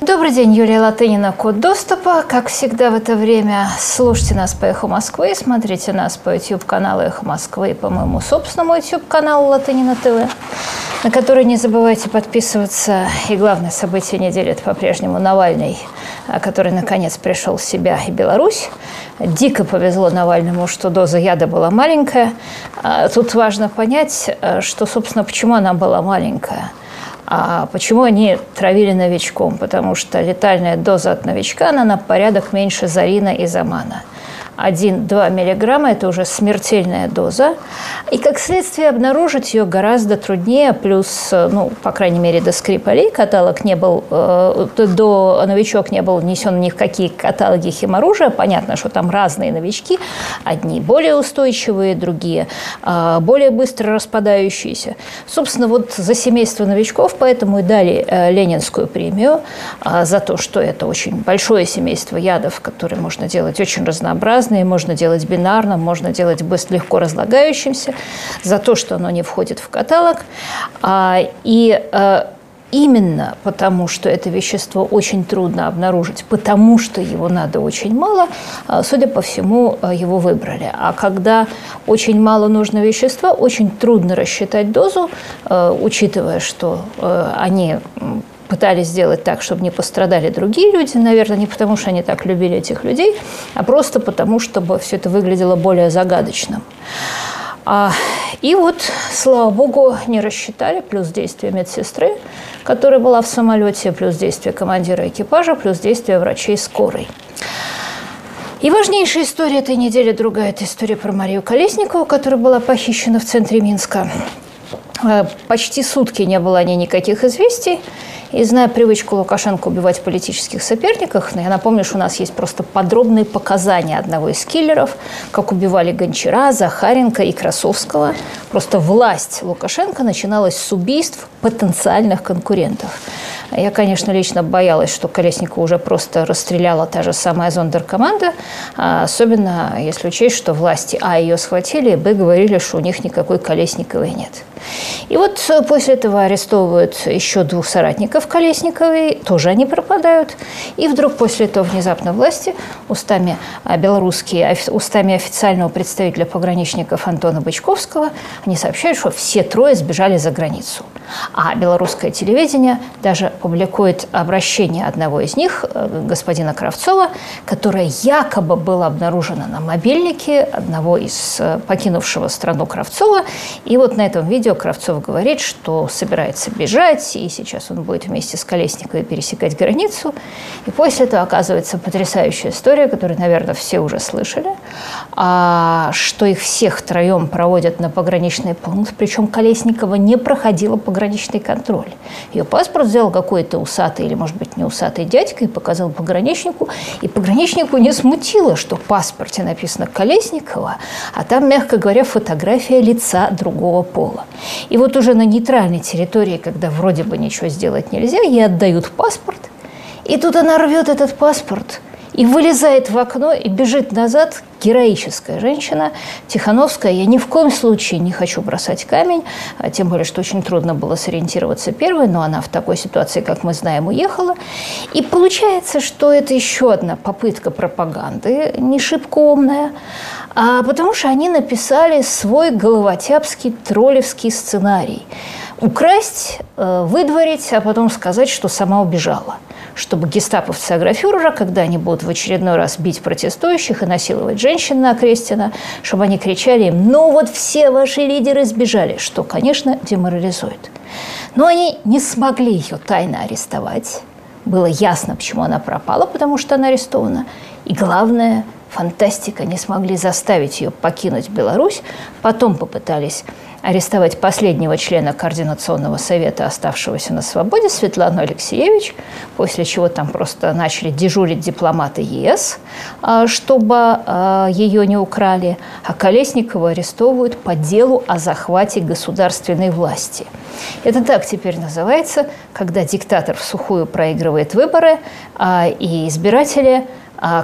Добрый день, Юлия Латынина, Код доступа. Как всегда в это время слушайте нас по «Эхо Москвы», смотрите нас по YouTube-каналу «Эхо Москвы» и по моему собственному YouTube-каналу «Латынина ТВ», на который не забывайте подписываться. И главное событие недели – это по-прежнему Навальный, который наконец пришел в себя и Беларусь. Дико повезло Навальному, что доза яда была маленькая. А тут важно понять, что, собственно, почему она была маленькая – а почему они травили новичком? Потому что летальная доза от новичка, она на порядок меньше зарина и замана. 1-2 миллиграмма – это уже смертельная доза. И, как следствие, обнаружить ее гораздо труднее. Плюс, ну, по крайней мере, до Скрипалей каталог не был, э, до новичок не был внесен ни в какие каталоги химоружия. Понятно, что там разные новички. Одни более устойчивые, другие э, более быстро распадающиеся. Собственно, вот за семейство новичков поэтому и дали э, Ленинскую премию э, за то, что это очень большое семейство ядов, которые можно делать очень разнообразно разные, можно делать бинарным, можно делать быстро, легко разлагающимся, за то, что оно не входит в каталог. А, и э, именно потому, что это вещество очень трудно обнаружить, потому что его надо очень мало, э, судя по всему, э, его выбрали. А когда очень мало нужно вещества, очень трудно рассчитать дозу, учитывая, что они пытались сделать так, чтобы не пострадали другие люди, наверное, не потому, что они так любили этих людей, а просто потому, чтобы все это выглядело более загадочным. А, и вот, слава богу, не рассчитали, плюс действие медсестры, которая была в самолете, плюс действие командира экипажа, плюс действие врачей скорой. И важнейшая история этой недели, другая, это история про Марию Колесникову, которая была похищена в центре Минска. Э, почти сутки не было о ней никаких известий. И зная привычку Лукашенко убивать политических соперников, я напомню, что у нас есть просто подробные показания одного из киллеров, как убивали Гончара, Захаренко и Красовского. Просто власть Лукашенко начиналась с убийств потенциальных конкурентов. Я, конечно, лично боялась, что Колесникова уже просто расстреляла та же самая зондеркоманда, а особенно если учесть, что власти А ее схватили, Б говорили, что у них никакой Колесниковой нет. И вот э, после этого арестовывают еще двух соратников Колесниковой, тоже они пропадают. И вдруг после этого внезапно власти устами а, белорусские, устами официального представителя пограничников Антона Бычковского, они сообщают, что все трое сбежали за границу. А белорусское телевидение даже публикует обращение одного из них, э, господина Кравцова, которое якобы было обнаружено на мобильнике одного из э, покинувшего страну Кравцова. И вот на этом видео Кравцов говорит, что собирается бежать, и сейчас он будет вместе с Колесниковой пересекать границу. И после этого оказывается потрясающая история, которую, наверное, все уже слышали, а, что их всех троем проводят на пограничный пункт, причем Колесникова не проходила пограничный контроль. Ее паспорт взял какой-то усатый или, может быть, не усатый дядька и показал пограничнику, и пограничнику не смутило, что в паспорте написано Колесникова, а там, мягко говоря, фотография лица другого пола. И вот уже на нейтральной территории, когда вроде бы ничего сделать нельзя, ей отдают паспорт, и тут она рвет этот паспорт и вылезает в окно и бежит назад. Героическая женщина, Тихановская. Я ни в коем случае не хочу бросать камень, а тем более, что очень трудно было сориентироваться первой, но она в такой ситуации, как мы знаем, уехала. И получается, что это еще одна попытка пропаганды, не шибко умная, а потому что они написали свой головотяпский троллевский сценарий. Украсть, э, выдворить, а потом сказать, что сама убежала – чтобы гестаповцы агрофюрера, когда они будут в очередной раз бить протестующих и насиловать женщин на Крестина, чтобы они кричали им, ну вот все ваши лидеры сбежали, что, конечно, деморализует. Но они не смогли ее тайно арестовать. Было ясно, почему она пропала, потому что она арестована. И главное, фантастика, не смогли заставить ее покинуть Беларусь. Потом попытались арестовать последнего члена Координационного совета, оставшегося на свободе, Светлану Алексеевич, после чего там просто начали дежурить дипломаты ЕС, а, чтобы а, ее не украли, а Колесникову арестовывают по делу о захвате государственной власти. Это так теперь называется, когда диктатор в сухую проигрывает выборы, а, и избиратели,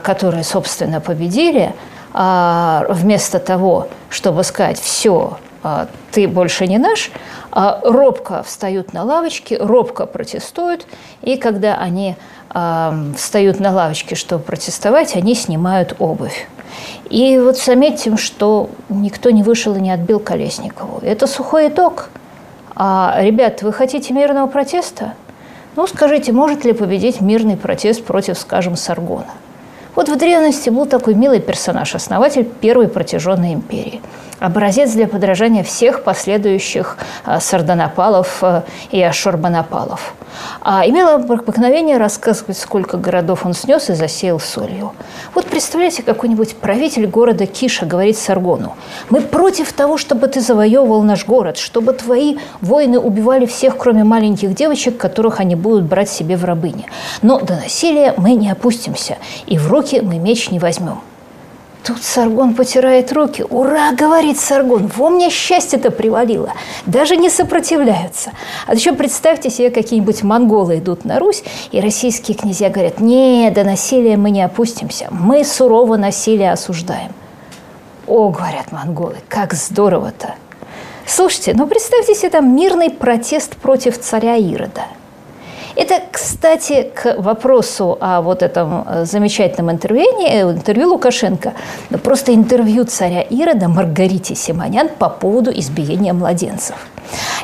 которые, собственно, победили, вместо того, чтобы сказать «все, а, ты больше не наш, а робко встают на лавочке, робко протестуют, и когда они встают на лавочке, чтобы протестовать, они снимают обувь. И вот заметим, что никто не вышел и не отбил Колесникову. Это сухой итог. А, ребят, вы хотите мирного протеста? Ну, скажите, может ли победить мирный протест против, скажем, Саргона? Вот в древности был такой милый персонаж, основатель первой протяженной империи – образец для подражания всех последующих а, сардонапалов а, и ашурбанапалов. А имела обыкновение рассказывать, сколько городов он снес и засеял солью. Вот представляете, какой-нибудь правитель города Киша говорит Саргону, «Мы против того, чтобы ты завоевывал наш город, чтобы твои воины убивали всех, кроме маленьких девочек, которых они будут брать себе в рабыни. Но до насилия мы не опустимся, и в руки мы меч не возьмем». Тут Саргон потирает руки. «Ура!» – говорит Саргон. «Во мне счастье-то привалило!» Даже не сопротивляются. А еще представьте себе, какие-нибудь монголы идут на Русь, и российские князья говорят, «Не, до насилия мы не опустимся. Мы сурово насилие осуждаем». «О, — говорят монголы, — как здорово-то!» Слушайте, ну представьте себе там мирный протест против царя Ирода – это, кстати, к вопросу о вот этом э, замечательном интервью, э, интервью Лукашенко. Просто интервью царя Ирода Маргарите Симонян по поводу избиения младенцев.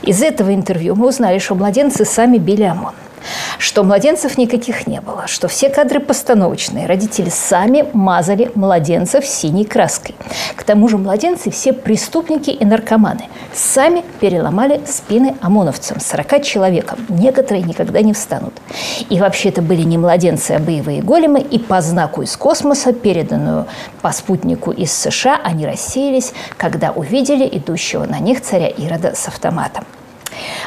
Из этого интервью мы узнали, что младенцы сами били ОМОН что младенцев никаких не было, что все кадры постановочные, родители сами мазали младенцев синей краской. К тому же младенцы все преступники и наркоманы. Сами переломали спины ОМОНовцам, 40 человекам. Некоторые никогда не встанут. И вообще это были не младенцы, а боевые големы, и по знаку из космоса, переданную по спутнику из США, они рассеялись, когда увидели идущего на них царя Ирода с автоматом.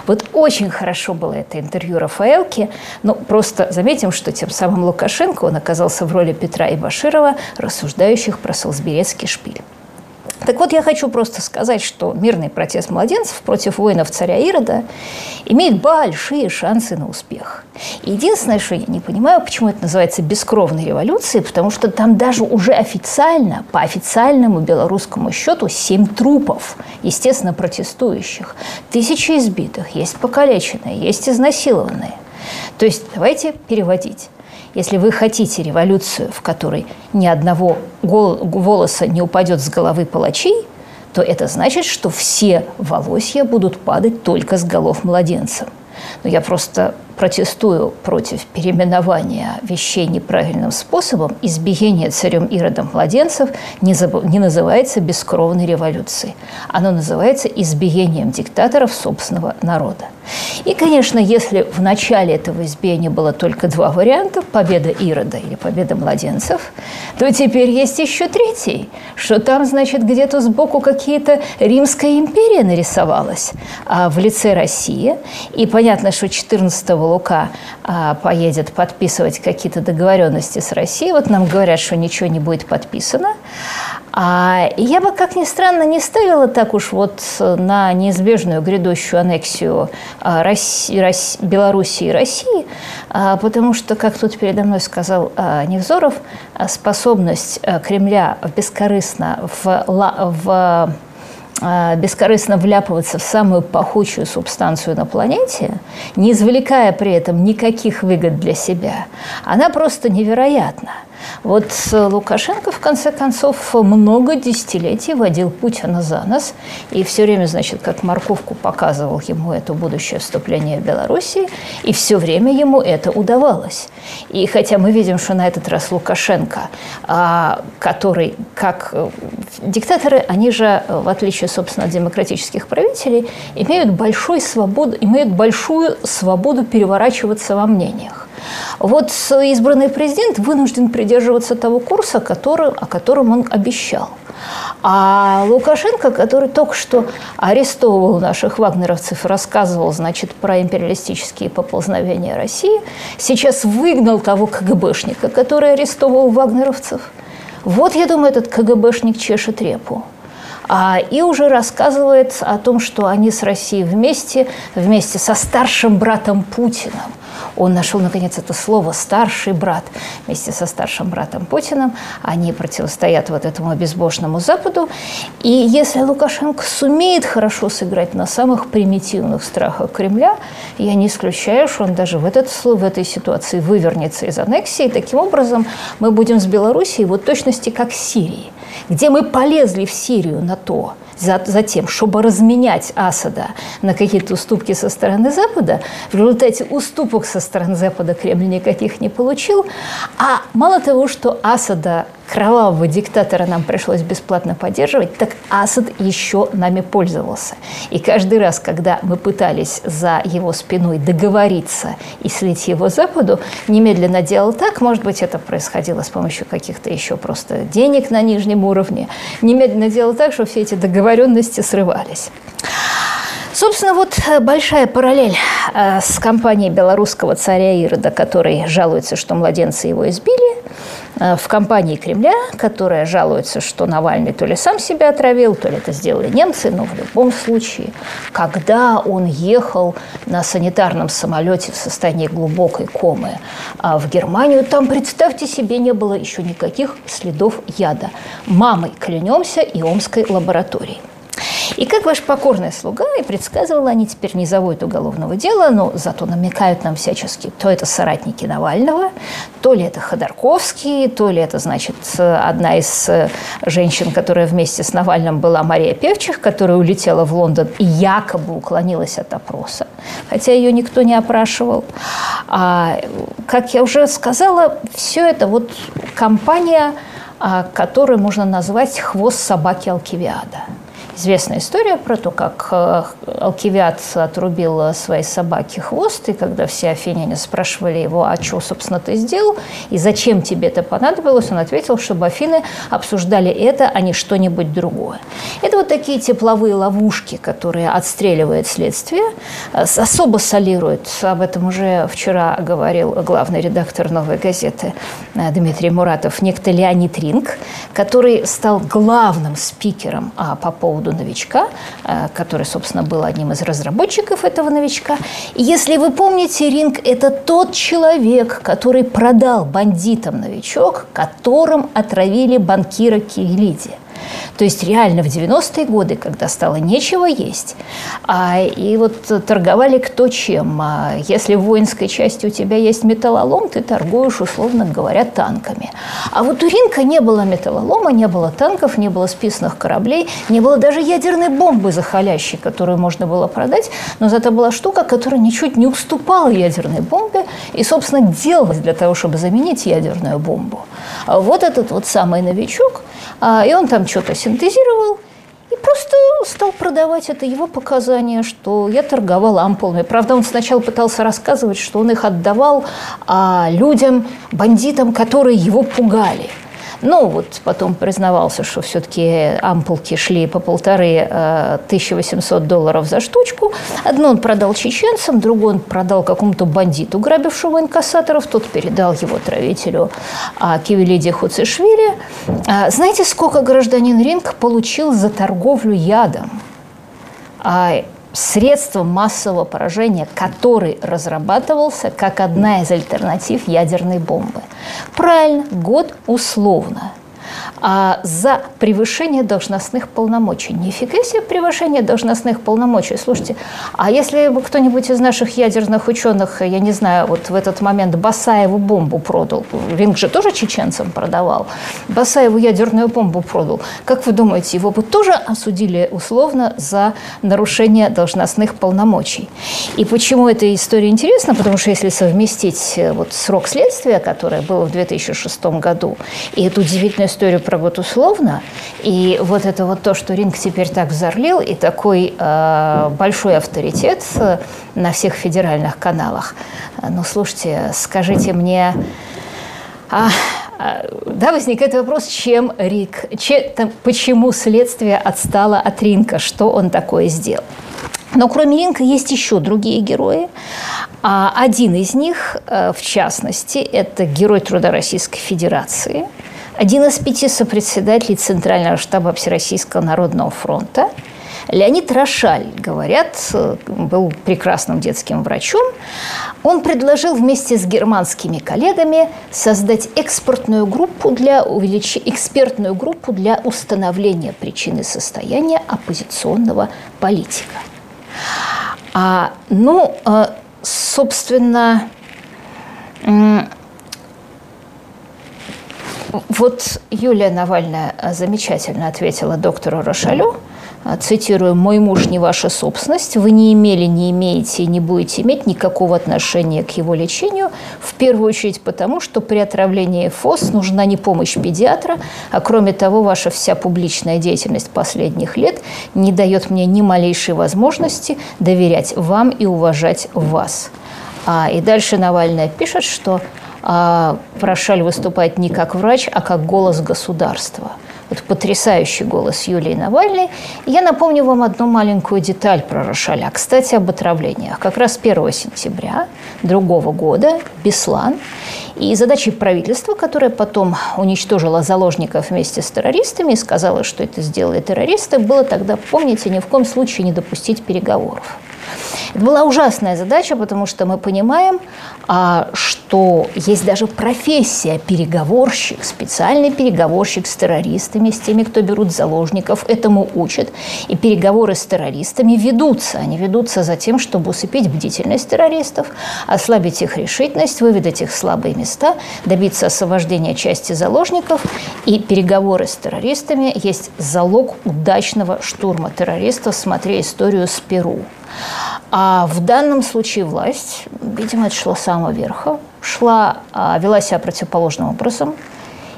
Вот очень хорошо было это интервью Рафаэлки, но просто заметим, что тем самым Лукашенко, он оказался в роли Петра и Баширова, рассуждающих про Солсберецкий шпиль. Так вот, я хочу просто сказать, что мирный протест младенцев против воинов царя Ирода имеет большие шансы на успех. единственное, что я не понимаю, почему это называется бескровной революцией, потому что там даже уже официально, по официальному белорусскому счету, семь трупов, естественно, протестующих. Тысячи избитых, есть покалеченные, есть изнасилованные. То есть давайте переводить. Если вы хотите революцию, в которой ни одного волоса не упадет с головы палачей, то это значит, что все волосья будут падать только с голов младенцев. Но я просто протестую против переименования вещей неправильным способом, избиение царем Иродом младенцев не, заб... не называется бескровной революцией. Оно называется избиением диктаторов собственного народа. И, конечно, если в начале этого избиения было только два варианта – победа Ирода или победа младенцев, то теперь есть еще третий, что там, значит, где-то сбоку какие-то Римская империя нарисовалась а в лице России. И понятно, что 14 Лука а, поедет подписывать какие-то договоренности с Россией. Вот нам говорят, что ничего не будет подписано. А я бы, как ни странно, не ставила так уж вот на неизбежную грядущую аннексию а, России, России, Белоруссии и России, а, потому что, как тут передо мной сказал а, Невзоров, способность Кремля бескорыстно в, в бескорыстно вляпываться в самую пахучую субстанцию на планете, не извлекая при этом никаких выгод для себя, она просто невероятна. Вот Лукашенко, в конце концов, много десятилетий водил Путина за нос и все время, значит, как морковку показывал ему это будущее вступление в Белоруссии, и все время ему это удавалось. И хотя мы видим, что на этот раз Лукашенко, а, который, как э, диктаторы, они же, в отличие, собственно, от демократических правителей, имеют, большой свободу, имеют большую свободу переворачиваться во мнениях. Вот избранный президент вынужден придерживаться того курса, который, о котором он обещал. А Лукашенко, который только что арестовывал наших вагнеровцев и рассказывал, значит, про империалистические поползновения России, сейчас выгнал того КГБшника, который арестовывал вагнеровцев. Вот, я думаю, этот КГБшник чешет репу а, и уже рассказывает о том, что они с Россией вместе, вместе со старшим братом Путиным Он нашел, наконец, это слово «старший брат». Вместе со старшим братом Путиным они противостоят вот этому безбожному Западу. И если Лукашенко сумеет хорошо сыграть на самых примитивных страхах Кремля, я не исключаю, что он даже в, этот, в этой ситуации вывернется из аннексии. Таким образом, мы будем с Белоруссией вот точности как с Сирией, где мы полезли в Сирию на то, за, за тем, чтобы разменять Асада на какие-то уступки со стороны Запада. В результате уступок со стороны Запада Кремль никаких не получил. А мало того, что Асада кровавого диктатора нам пришлось бесплатно поддерживать, так Асад еще нами пользовался. И каждый раз, когда мы пытались за его спиной договориться и слить его Западу, немедленно делал так, может быть, это происходило с помощью каких-то еще просто денег на нижнем уровне, немедленно делал так, что все эти договоренности срывались. Собственно, вот э, большая параллель э, с компанией белорусского царя Ирода, который жалуется, что младенцы его избили, в компании Кремля, которая жалуется, что Навальный то ли сам себя отравил, то ли это сделали немцы, но в любом случае, когда он ехал на санитарном самолете в состоянии глубокой комы в Германию, там, представьте себе, не было еще никаких следов яда. Мамой клянемся и омской лаборатории. И как ваш покорный слуга, и предсказывала, они теперь не заводят уголовного дела, но зато намекают нам всячески, то это соратники Навального, то ли это Ходорковский, то ли это, значит, одна из э, женщин, которая вместе с Навальным была Мария Певчих, которая улетела в Лондон и якобы уклонилась от опроса, хотя ее никто не опрашивал. А, как я уже сказала, все это вот компания, а, которую можно назвать «хвост собаки Алкивиада» известная история про то, как э, Алкивиад отрубил своей собаке хвост, и когда все афиняне спрашивали его, а что, собственно, ты сделал, и зачем тебе это понадобилось, он ответил, чтобы Афины обсуждали это, а не что-нибудь другое. Это вот такие тепловые ловушки, которые отстреливает следствие, э, особо солирует, об этом уже вчера говорил главный редактор «Новой газеты» э, Дмитрий Муратов, некто Леонид Ринг, который стал главным спикером а, по поводу поводу новичка, э, который, собственно, был одним из разработчиков этого новичка. И если вы помните, Ринг – это тот человек, который продал бандитам новичок, которым отравили банкира Кириллиди. То есть реально в 90-е годы, когда стало нечего есть, а, и вот торговали кто чем. А, если в воинской части у тебя есть металлолом, ты торгуешь, условно говоря, танками. А вот у Ринка не было металлолома, не было танков, не было списанных кораблей, не было даже ядерной бомбы захалящей, которую можно было продать, но зато была штука, которая ничуть не уступала ядерной бомбе и, собственно, делалась для того, чтобы заменить ядерную бомбу. А вот этот вот самый новичок, и он там что-то синтезировал и просто стал продавать это его показания, что я торговал ампулами. Правда, он сначала пытался рассказывать, что он их отдавал а, людям, бандитам, которые его пугали – ну, вот потом признавался, что все-таки ампулки шли по полторы 1800 э, долларов за штучку. Одну он продал чеченцам, другую он продал какому-то бандиту, грабившему инкассаторов. Тот передал его травителю а, Кивелиде Хуцишвили. А, знаете, сколько гражданин Ринг получил за торговлю ядом? Средством массового поражения, который разрабатывался как одна из альтернатив ядерной бомбы. Правильно, год условно – а за превышение должностных полномочий. Нифига себе превышение должностных полномочий. Слушайте, а если бы кто-нибудь из наших ядерных ученых, я не знаю, вот в этот момент Басаеву бомбу продал, Ринг же тоже чеченцам продавал, Басаеву ядерную бомбу продал, как вы думаете, его бы тоже осудили условно за нарушение должностных полномочий? И почему эта история интересна? Потому что если совместить э, вот срок следствия, которое было в 2006 году, и эту удивительную историю про год условно. И вот это вот то, что ринг теперь так взорлил, и такой э, большой авторитет э, на всех федеральных каналах. Ну, слушайте, скажите мне, а, а, да, возникает вопрос, чем Рик, че, там, почему следствие отстало от Ринка, что он такое сделал. Но кроме Ринка есть еще другие герои. А один из них, э, в частности, это герой труда Российской Федерации – один из пяти сопредседателей Центрального штаба Всероссийского народного фронта Леонид Рошаль, говорят, был прекрасным детским врачом. он предложил вместе с германскими коллегами создать экспортную группу для увелич... экспертную группу для установления причины состояния оппозиционного политика. А, ну, э, собственно, вот Юлия Навальная замечательно ответила доктору Рошалю – а, цитирую, «Мой муж не ваша собственность, вы не имели, не имеете и не будете иметь никакого отношения к его лечению, в первую очередь потому, что при отравлении ФОС нужна не помощь педиатра, а кроме того, ваша вся публичная деятельность последних лет не дает мне ни малейшей возможности доверять вам и уважать вас». А, и дальше Навальная пишет, что а, Прошаль выступает не как врач, а как голос государства – вот потрясающий голос Юлии Навальной. Я напомню вам одну маленькую деталь про Рошаля. Кстати, об отравлениях. Как раз 1 сентября другого года Беслан и задачей правительства, которое потом уничтожило заложников вместе с террористами и сказала, что это сделали террористы, было тогда, помните, ни в коем случае не допустить переговоров. Это была ужасная задача, потому что мы понимаем, а, что есть даже профессия переговорщик, специальный переговорщик с террористами, с теми, кто берут заложников, этому учат. И переговоры с террористами ведутся. Они ведутся за тем, чтобы усыпить бдительность террористов, ослабить их решительность, выведать их слабые места, добиться освобождения части заложников. И переговоры с террористами есть залог удачного штурма террористов. Смотри историю с Перу. А в данном случае власть, видимо, это шло с самого верха, шла, а, вела себя противоположным образом.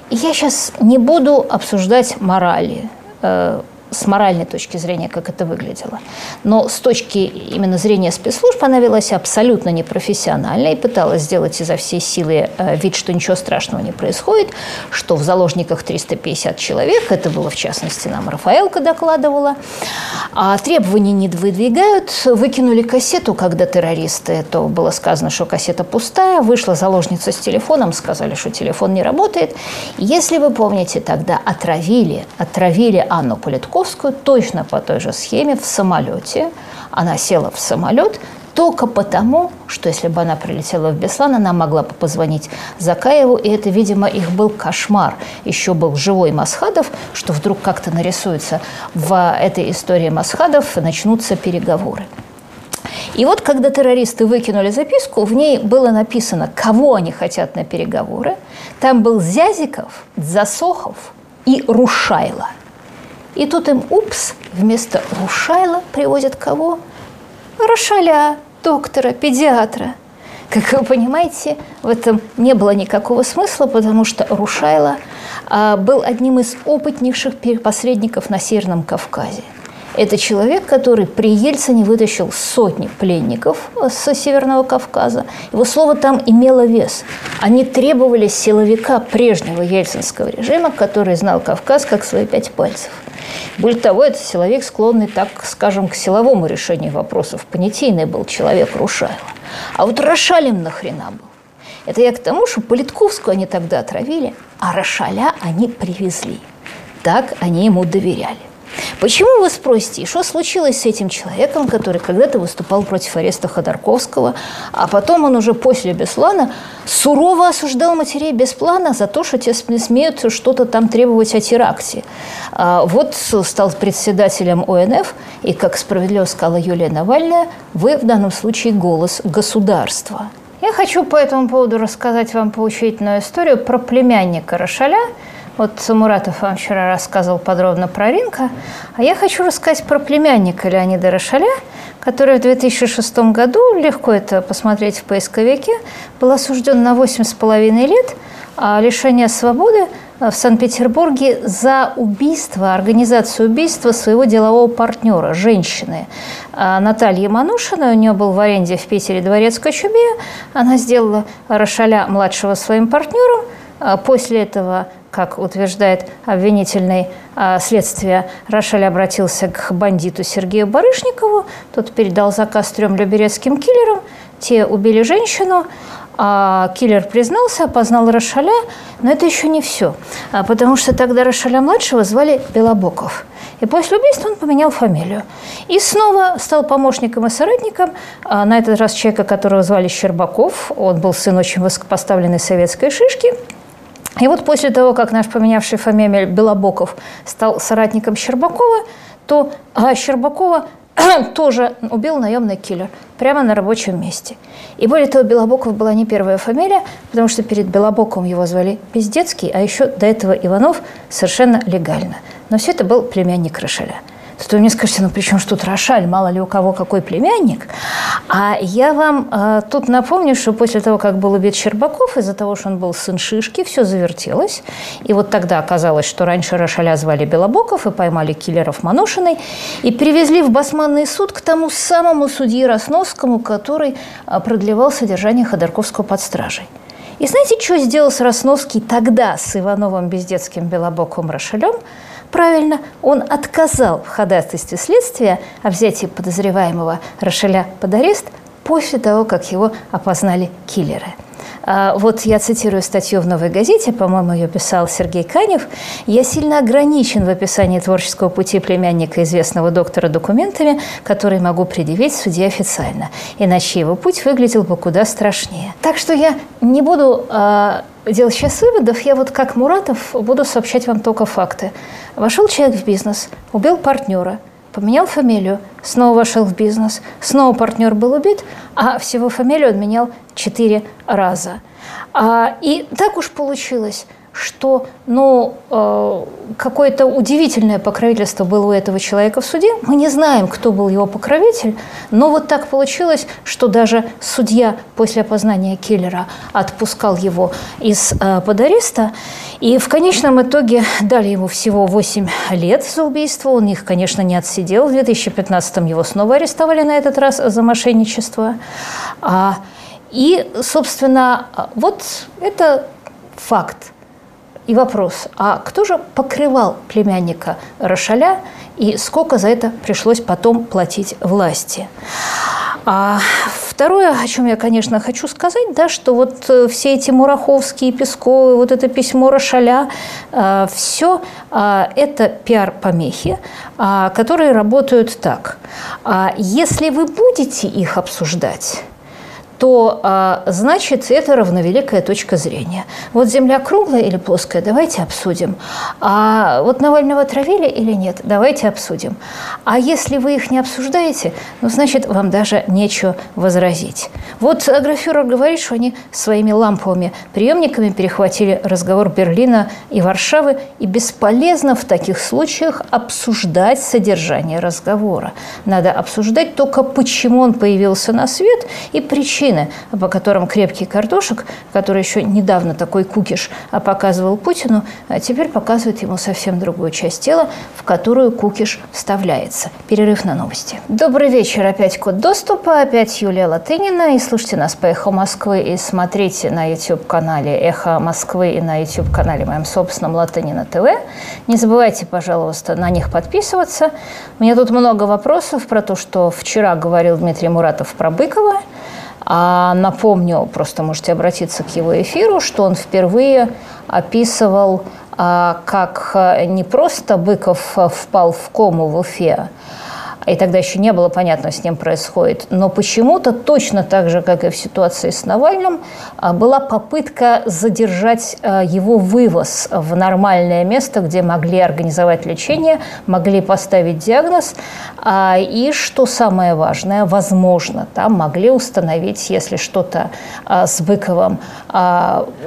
Я сейчас не буду обсуждать морали, э, с моральной точки зрения, как это выглядело. Но с точки именно зрения спецслужб она велась абсолютно непрофессионально и пыталась сделать изо всей силы э, вид, что ничего страшного не происходит, что в заложниках 350 человек, это было в частности нам Рафаэлка докладывала, а требований не выдвигают, выкинули кассету, когда террористы, то было сказано, что кассета пустая, вышла заложница с телефоном, сказали, что телефон не работает. Если вы помните, тогда отравили, отравили Анну Политкову, Московскую точно по той же схеме в самолете. Она села в самолет только потому, что если бы она прилетела в Беслан, она могла бы позвонить Закаеву, и это, видимо, их был кошмар. Еще был живой Масхадов, что вдруг как-то нарисуется в этой истории Масхадов, начнутся переговоры. И вот, когда террористы выкинули записку, в ней было написано, кого они хотят на переговоры. Там был Зязиков, Засохов и Рушайло – и тут им, упс, вместо Рушайла привозят кого? Рошаля, доктора, педиатра. Как вы понимаете, в этом не было никакого смысла, потому что Рушайла а, был одним из опытнейших посредников на Северном Кавказе – это человек, который при Ельцине вытащил сотни пленников с Северного Кавказа. Его слово там имело вес. Они требовали силовика прежнего ельцинского режима, который знал Кавказ как свои пять пальцев. Более того, это силовик, склонный, так скажем, к силовому решению вопросов. Понятийный был человек Рушаева. А вот Рошалем нахрена был? Это я к тому, что Политковскую они тогда отравили, а Рошаля они привезли. Так они ему доверяли. Почему, вы спросите, что случилось с этим человеком, который когда-то выступал против ареста Ходорковского, а потом он уже после Беслана сурово осуждал матерей Бесплана за то, что те смеют что-то там требовать о теракте. А вот стал председателем ОНФ, и, как справедливо сказала Юлия Навальная, вы в данном случае голос государства. Я хочу по этому поводу рассказать вам поучительную историю про племянника Рошаля – вот Муратов вам вчера рассказывал подробно про Ринка, а я хочу рассказать про племянника Леонида Рошаля, который в 2006 году, легко это посмотреть в поисковике, был осужден на 8,5 лет а лишения свободы в Санкт-Петербурге за убийство, организацию убийства своего делового партнера, женщины. А Натальи Манушина, у нее был в аренде в Питере дворец Кочубея, она сделала Рошаля младшего своим партнером, а После этого как утверждает обвинительное а, следствие, Рошаль обратился к бандиту Сергею Барышникову. Тот передал заказ трем люберецким киллерам. Те убили женщину. А киллер признался, опознал Рошаля, но это еще не все, а потому что тогда Рошаля-младшего звали Белобоков. И после убийства он поменял фамилию. И снова стал помощником и соратником, а на этот раз человека, которого звали Щербаков. Он был сын очень высокопоставленной советской шишки. И вот после того, как наш поменявший фамилию Белобоков стал соратником Щербакова, то а Щербакова тоже убил наемный киллер прямо на рабочем месте. И более того, Белобоков была не первая фамилия, потому что перед Белобоковым его звали Пиздецкий, а еще до этого Иванов совершенно легально. Но все это был племянник Рошеля – то вы мне скажете, ну при чем что тут Рошаль, мало ли у кого какой племянник. А я вам э, тут напомню, что после того, как был убит Щербаков, из-за того, что он был сын Шишки, все завертелось. И вот тогда оказалось, что раньше Рошаля звали Белобоков и поймали киллеров Манушиной и привезли в Басманный суд к тому самому судье Росновскому, который э, продлевал содержание Ходорковского под стражей. И знаете, что сделал Сросновский тогда с Ивановым Бездетским Белобоковым Рошалем? Правильно, он отказал в ходатайстве следствия о взятии подозреваемого Рошеля под арест после того, как его опознали киллеры. А, вот я цитирую статью в «Новой газете», по-моему, ее писал Сергей Канев. «Я сильно ограничен в описании творческого пути племянника известного доктора документами, которые могу предъявить судье официально. Иначе его путь выглядел бы куда страшнее». Так что я не буду э, делать сейчас выводов, я вот как Муратов буду сообщать вам только факты. Вошел человек в бизнес, убил партнера, поменял фамилию, снова вошел в бизнес, снова партнер был убит, а всего фамилию он менял четыре раза. А, и так уж получилось, что ну, э, какое-то удивительное покровительство было у этого человека в суде. Мы не знаем, кто был его покровитель, но вот так получилось, что даже судья после опознания киллера отпускал его из-под э, ареста. И в конечном итоге дали ему всего 8 лет за убийство. Он их, конечно, не отсидел. В 2015-м его снова арестовали на этот раз за мошенничество. А, и, собственно, вот это факт. И вопрос, а кто же покрывал племянника Рошаля и сколько за это пришлось потом платить власти? А второе, о чем я, конечно, хочу сказать, да, что вот э, все эти Мураховские, Песковы, вот это письмо Рошаля, э, все э, это пиар-помехи, э, которые работают так. Э, если вы будете их обсуждать, то а, значит это равновеликая точка зрения. Вот Земля круглая или плоская, давайте обсудим. А вот Навального травили или нет, давайте обсудим. А если вы их не обсуждаете, ну, значит, вам даже нечего возразить. Вот Аграфюрер говорит, что они своими ламповыми приемниками перехватили разговор Берлина и Варшавы, и бесполезно в таких случаях обсуждать содержание разговора. Надо обсуждать только, почему он появился на свет и причины причины, по которым крепкий картошек, который еще недавно такой кукиш показывал Путину, а теперь показывает ему совсем другую часть тела, в которую кукиш вставляется. Перерыв на новости. Добрый вечер. Опять код доступа, опять Юлия Латынина. И слушайте нас по «Эхо Москвы» и смотрите на YouTube-канале «Эхо Москвы» и на YouTube-канале моем собственном Латынина ТВ. Не забывайте, пожалуйста, на них подписываться. У меня тут много вопросов про то, что вчера говорил Дмитрий Муратов про Быкова. А напомню, просто можете обратиться к его эфиру, что он впервые описывал, а, как а, не просто Быков впал в кому в Уфе, и тогда еще не было понятно, с ним происходит. Но почему-то точно так же, как и в ситуации с Навальным, а, была попытка задержать а, его вывоз в нормальное место, где могли организовать лечение, могли поставить диагноз. А, и, что самое важное, возможно, там могли установить, если что-то с Быковым,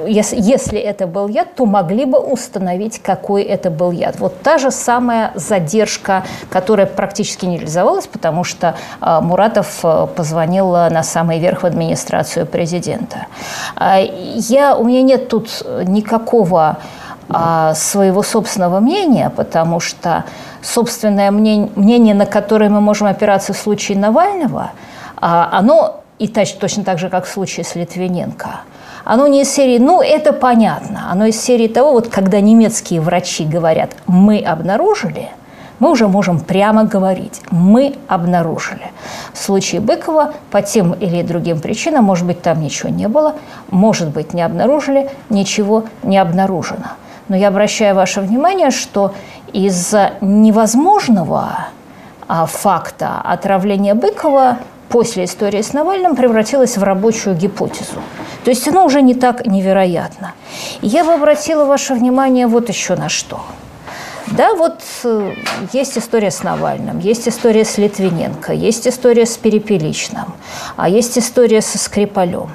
если это был яд, то могли бы установить, какой это был яд. Вот та же самая задержка, которая практически нельзя реализовалось, потому что а, Муратов э, позвонил на самый верх в администрацию президента. А, я, у меня нет тут никакого а, своего собственного мнения, потому что собственное мнение, на которое мы можем опираться в случае Навального, оно и точно так же, как в случае с Литвиненко, оно не из серии «ну, это понятно», оно из серии того, вот когда немецкие врачи говорят «мы обнаружили», мы уже можем прямо говорить. Мы обнаружили. В случае Быкова по тем или другим причинам, может быть, там ничего не было, может быть, не обнаружили, ничего не обнаружено. Но я обращаю ваше внимание, что из-за невозможного а, факта отравления Быкова после истории с Навальным превратилась в рабочую гипотезу. То есть оно уже не так невероятно. я бы обратила ваше внимание вот еще на что. Да, вот э, есть история с Навальным, есть история с Литвиненко, есть история с Перепеличным, а есть история со Скрипалем.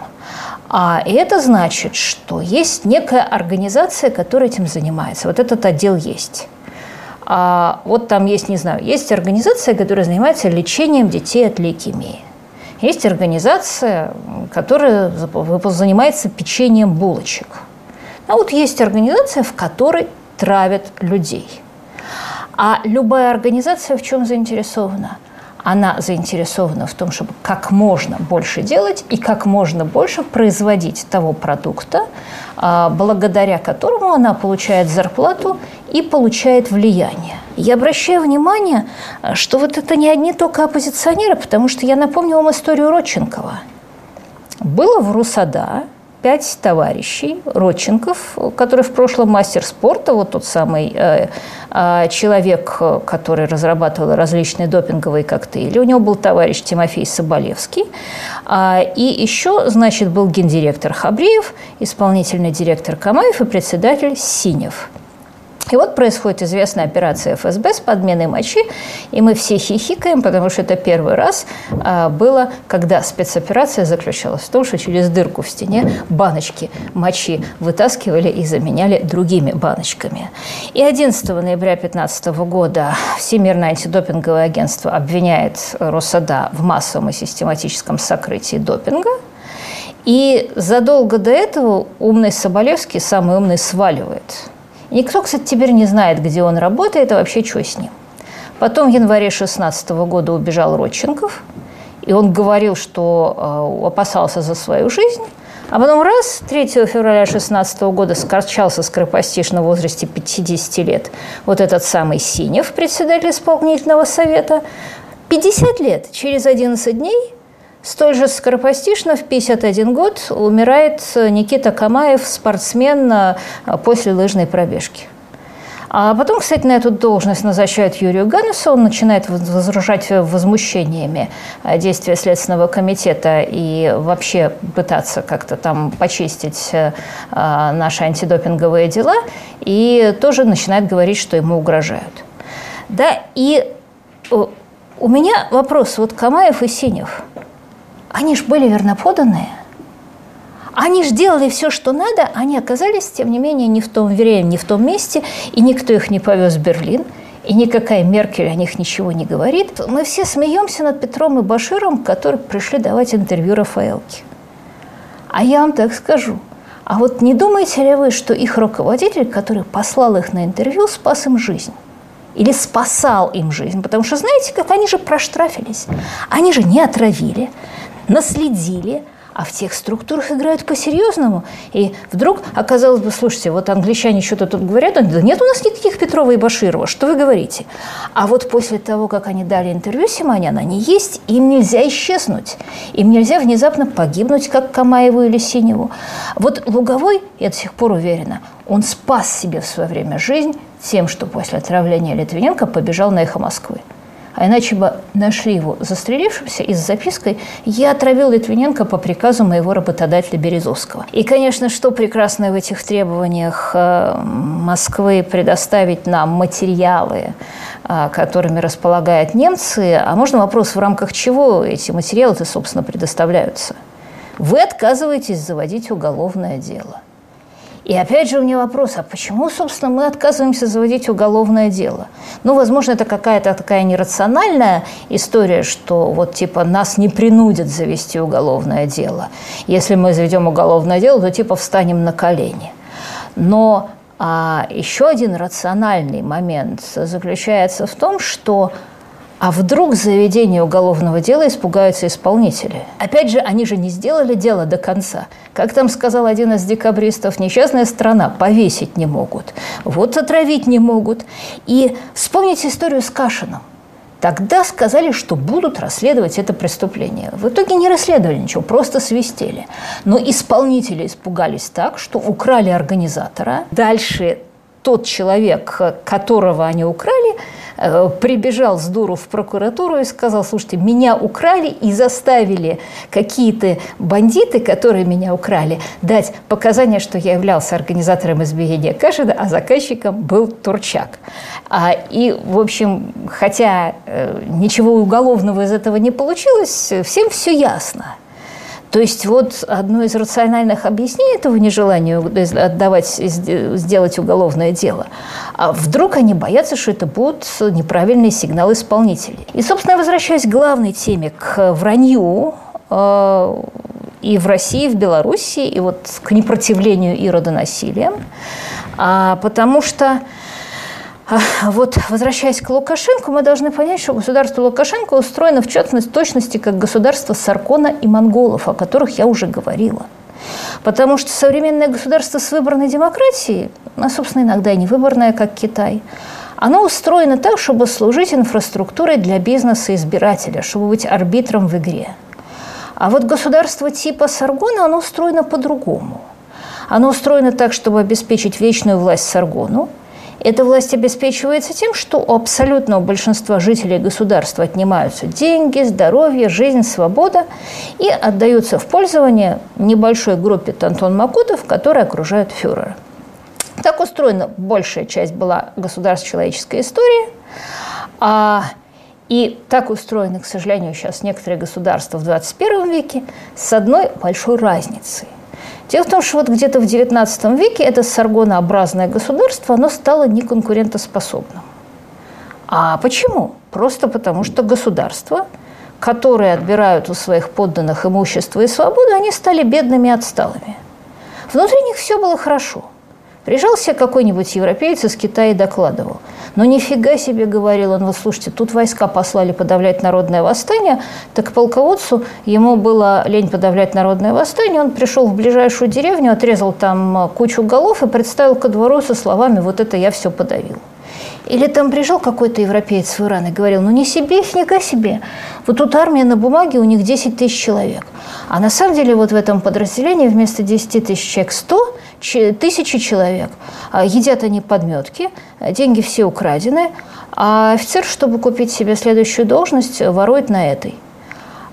А это значит, что есть некая организация, которая этим занимается. Вот этот отдел есть. А вот там есть, не знаю, есть организация, которая занимается лечением детей от лейкемии. Есть организация, которая занимается печеньем булочек. А вот есть организация, в которой травят людей. А любая организация в чем заинтересована? она заинтересована в том, чтобы как можно больше делать и как можно больше производить того продукта, а, благодаря которому она получает зарплату и получает влияние. Я обращаю внимание, что вот это не одни только оппозиционеры, потому что я напомню вам историю Родченкова. Было в РУСАДА пять товарищей, Родченков, который в прошлом мастер спорта, вот тот самый э, э, человек, который разрабатывал различные допинговые коктейли. У него был товарищ Тимофей Соболевский. А, и еще, значит, был гендиректор Хабриев, исполнительный директор Камаев и председатель Синев – и вот происходит известная операция ФСБ с подменой мочи, и мы все хихикаем, потому что это первый раз а, было, когда спецоперация заключалась в том, что через дырку в стене баночки мочи вытаскивали и заменяли другими баночками. И 11 ноября 2015 года Всемирное антидопинговое агентство обвиняет Росада в массовом и систематическом сокрытии допинга, и задолго до этого умный Соболевский, самый умный, сваливает – Никто, кстати, теперь не знает, где он работает и вообще что с ним. Потом в январе 2016 года убежал Родченков, и он говорил, что э, опасался за свою жизнь. А потом раз, 3 февраля 2016 года скорчался скоропостижно в возрасте 50 лет вот этот самый Синев, председатель исполнительного совета. 50 лет, через 11 дней Столь же скоропостижно в 51 год умирает Никита Камаев, спортсмен э, после лыжной пробежки. А потом, кстати, на эту должность назначают Юрию Ганнесу, он начинает возражать возмущениями э, действия Следственного комитета и вообще пытаться как-то там почистить э, наши антидопинговые дела, и тоже начинает говорить, что ему угрожают. Да, и у меня вопрос, вот Камаев и Синев – они ж были верноподанные. Они же делали все, что надо, они оказались, тем не менее, не в том время, не в том месте, и никто их не повез в Берлин, и никакая Меркель о них ничего не говорит. Мы все смеемся над Петром и Баширом, которые пришли давать интервью Рафаэлке. А я вам так скажу. А вот не думаете ли вы, что их руководитель, который послал их на интервью, спас им жизнь? Или спасал им жизнь? Потому что, знаете, как они же проштрафились. Они же не отравили наследили, а в тех структурах играют по-серьезному. И вдруг оказалось бы, слушайте, вот англичане что-то тут говорят, да нет у нас никаких Петрова и Баширова, что вы говорите? А вот после того, как они дали интервью Симонян, они есть, им нельзя исчезнуть. Им нельзя внезапно погибнуть, как Камаеву или Синеву. Вот Луговой, я до сих пор уверена, он спас себе в свое время жизнь тем, что после отравления Литвиненко побежал на «Эхо Москвы» а иначе бы нашли его застрелившимся и с запиской «Я отравил Литвиненко по приказу моего работодателя Березовского». И, конечно, что прекрасно в этих требованиях э, Москвы предоставить нам материалы, э, которыми располагают немцы, а можно вопрос, в рамках чего эти материалы-то, собственно, предоставляются? Вы отказываетесь заводить уголовное дело. И опять же у меня вопрос, а почему, собственно, мы отказываемся заводить уголовное дело? Ну, возможно, это какая-то такая нерациональная история, что вот типа нас не принудят завести уголовное дело. Если мы заведем уголовное дело, то типа встанем на колени. Но а, еще один рациональный момент заключается в том, что А вдруг заведение уголовного дела испугаются исполнители? Опять же, они же не сделали дело до конца. Как там сказал один из декабристов, несчастная страна, повесить не могут. Вот отравить не могут. И вспомните историю с Кашином. Тогда сказали, что будут расследовать это преступление. В итоге не расследовали ничего, просто свистели. Но исполнители испугались так, что украли организатора. Дальше тот человек, которого они украли, Э, прибежал с дуру в прокуратуру и сказал, слушайте, меня украли и заставили какие-то бандиты, которые меня украли, дать показания, что я являлся организатором избиения Кашина, а заказчиком был Турчак. А, и, в общем, хотя э, ничего уголовного из этого не получилось, всем все ясно – то есть вот одно из рациональных объяснений этого нежелания отдавать, сделать уголовное дело, а вдруг они боятся, что это будут неправильные сигналы исполнителей. И, собственно, я возвращаюсь к главной теме, к вранью, э, и в России, и в Беларуси, и вот к непротивлению и родонасилиям, а, потому что вот, возвращаясь к Лукашенко, мы должны понять, что государство Лукашенко устроено в частности, точности как государство Саркона и монголов, о которых я уже говорила. Потому что современное государство с выборной демократией, а, собственно, иногда и не выборное, как Китай, оно устроено так, чтобы служить инфраструктурой для бизнеса и избирателя, чтобы быть арбитром в игре. А вот государство типа Саргона, оно устроено по-другому. Оно устроено так, чтобы обеспечить вечную власть Саргону – эта власть обеспечивается тем, что у абсолютного большинства жителей государства отнимаются деньги, здоровье, жизнь, свобода и отдаются в пользование небольшой группе Тантон Макутов, которые окружают фюрера. Так устроена большая часть была государств человеческой истории. А, и так устроены, к сожалению, сейчас некоторые государства в 21 веке с одной большой разницей. Дело в том, что вот где-то в XIX веке это саргонообразное государство, оно стало неконкурентоспособным. А почему? Просто потому, что государства, которые отбирают у своих подданных имущество и свободу, они стали бедными и отсталыми. Внутри них все было хорошо – Приезжал себе какой-нибудь европеец из Китая и докладывал. Но нифига себе, говорил он, вот слушайте, тут войска послали подавлять народное восстание, так полководцу ему было лень подавлять народное восстание, он пришел в ближайшую деревню, отрезал там кучу голов и представил ко двору со словами «вот это я все подавил». Или там приезжал какой-то европеец в Иран и говорил, ну не себе их, нифига себе. Вот тут армия на бумаге, у них 10 тысяч человек. А на самом деле вот в этом подразделении вместо 10 тысяч человек 100 тысячи человек. А едят они подметки, деньги все украдены, а офицер, чтобы купить себе следующую должность, ворует на этой.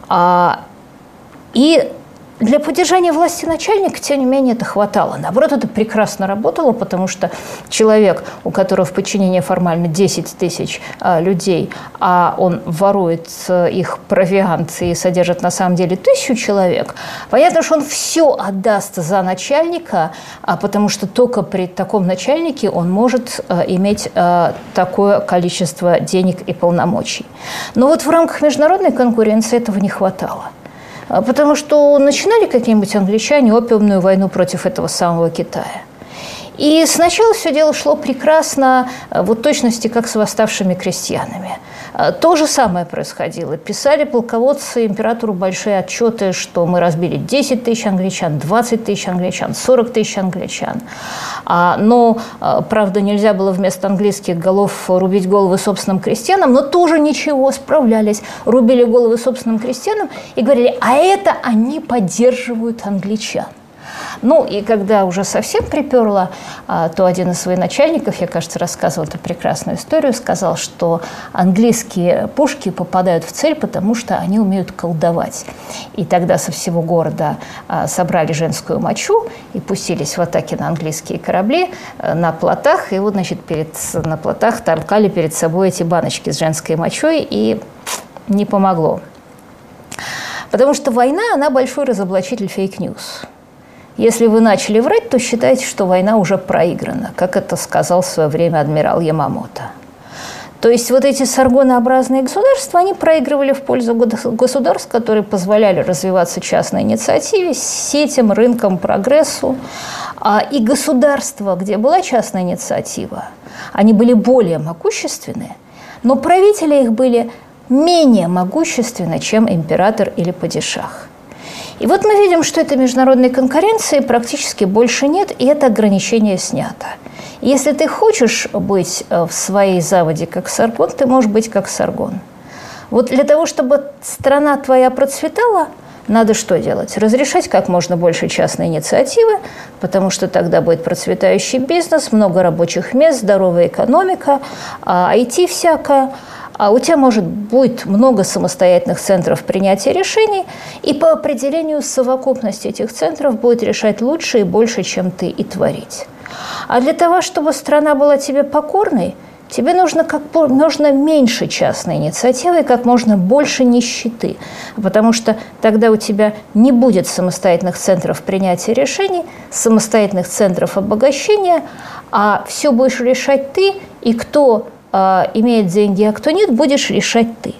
А, и для поддержания власти начальника, тем не менее, это хватало. Наоборот, это прекрасно работало, потому что человек, у которого в подчинении формально 10 тысяч а, людей, а он ворует а, их провиант и содержит на самом деле тысячу человек, понятно, что он все отдаст за начальника, а потому что только при таком начальнике он может а, иметь а, такое количество денег и полномочий. Но вот в рамках международной конкуренции этого не хватало. А, потому что начинали какие-нибудь англичане опиумную войну против этого самого Китая. И сначала все дело шло прекрасно, а, вот точности, как с восставшими крестьянами. А, то же самое происходило. Писали полководцы императору большие отчеты, что мы разбили 10 тысяч англичан, 20 тысяч англичан, 40 тысяч англичан. Но, правда, нельзя было вместо английских голов рубить головы собственным крестьянам, но тоже ничего, справлялись. Рубили головы собственным крестьянам и говорили, а это они поддерживают англичан. Ну, и когда уже совсем приперло, а, то один из своих начальников, я, кажется, рассказывал эту прекрасную историю, сказал, что английские пушки попадают в цель, потому что они умеют колдовать. И тогда со всего города а, собрали женскую мочу и пустились в атаки на английские корабли э, на плотах. И вот, значит, перед, на плотах толкали перед собой эти баночки с женской мочой, и не помогло. Потому что война, она большой разоблачитель fake news. Если вы начали врать, то считайте, что война уже проиграна, как это сказал в свое время адмирал Ямамото. То есть вот эти саргонообразные государства, они проигрывали в пользу государств, которые позволяли развиваться частной инициативе, сетям, рынкам, прогрессу. А и государства, где была частная инициатива, они были более могущественные, но правители их были менее могущественна, чем император или падишах. И вот мы видим, что этой международной конкуренции практически больше нет, и это ограничение снято. Если ты хочешь быть э, в своей заводе как Саргон, ты можешь быть как Саргон. Вот для того, чтобы страна твоя процветала, надо что делать? Разрешать как можно больше частной инициативы, потому что тогда будет процветающий бизнес, много рабочих мест, здоровая экономика, IT а всякое – а у тебя, может, будет много самостоятельных центров принятия решений, и по определению совокупность этих центров будет решать лучше и больше, чем ты, и творить. А для того, чтобы страна была тебе покорной, тебе нужно как можно меньше частной инициативы и как можно больше нищеты, потому что тогда у тебя не будет самостоятельных центров принятия решений, самостоятельных центров обогащения, а все будешь решать ты, и кто э, имеет деньги, а кто нет, будешь решать ты.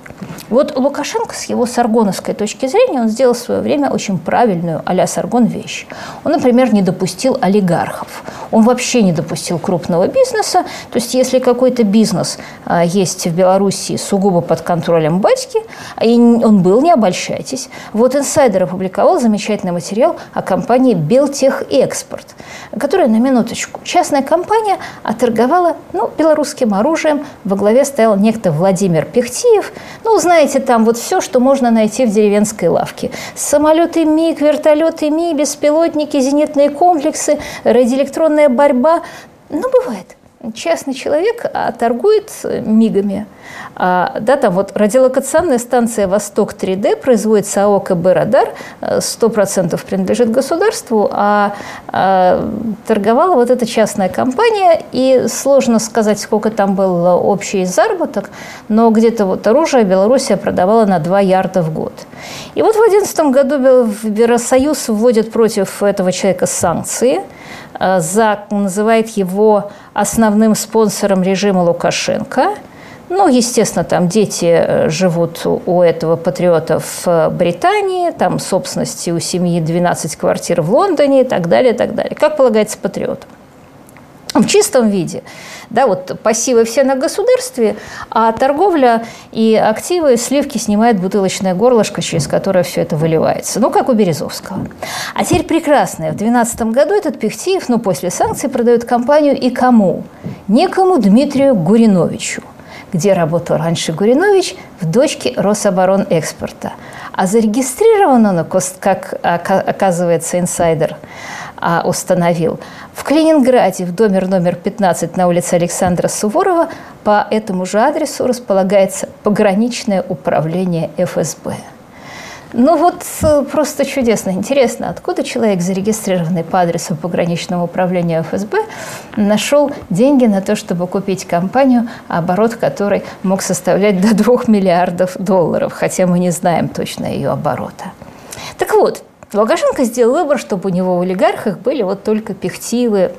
Вот Лукашенко с его саргоновской точки зрения, он сделал в свое время очень правильную а-ля Саргон вещь. Он, например, не допустил олигархов. Он вообще не допустил крупного бизнеса. То есть, если какой-то бизнес а, есть в Белоруссии сугубо под контролем батьки, и он был, не обольщайтесь. Вот инсайдер опубликовал замечательный материал о компании «Белтех Экспорт», которая, на минуточку, частная компания оторговала ну, белорусским оружием. Во главе стоял некто Владимир Пехтиев. Ну, знаете, там вот все, что можно найти в деревенской лавке. Самолеты МиГ, вертолеты Ми, беспилотники, зенитные комплексы, радиоэлектронная борьба. Ну, бывает – частный человек а, торгует мигами. А, да, там вот радиолокационная станция «Восток-3D» производится АО КБ «Радар», 100% принадлежит государству, а, а торговала вот эта частная компания, и сложно сказать, сколько там был общий заработок, но где-то вот оружие Белоруссия продавала на 2 ярда в год. И вот в 2011 году Евросоюз вводит против этого человека санкции – Э, ЗАГ называет его основным спонсором режима Лукашенко. Ну, естественно, там дети э, живут у этого патриота в Британии, там собственности у семьи 12 квартир в Лондоне и так далее, и так далее. Как полагается патриотам в чистом виде. Да, вот пассивы все на государстве, а торговля и активы, сливки снимает бутылочное горлышко, через которое все это выливается. Ну, как у Березовского. А теперь прекрасное. В 2012 году этот Пехтиев, ну, после санкций, продает компанию и кому? Некому Дмитрию Гуриновичу где работал раньше Гуринович, в дочке Рособоронэкспорта. А зарегистрирован он, как оказывается инсайдер а, установил, в Калининграде, в доме номер 15 на улице Александра Суворова, по этому же адресу располагается пограничное управление ФСБ. Ну вот э, просто чудесно. Интересно, откуда человек, зарегистрированный по адресу пограничного управления ФСБ, нашел деньги на то, чтобы купить компанию, оборот которой мог составлять до 2 миллиардов долларов, хотя мы не знаем точно ее оборота. Так вот, Лукашенко сделал выбор, чтобы у него в олигархах были вот только Пехтивы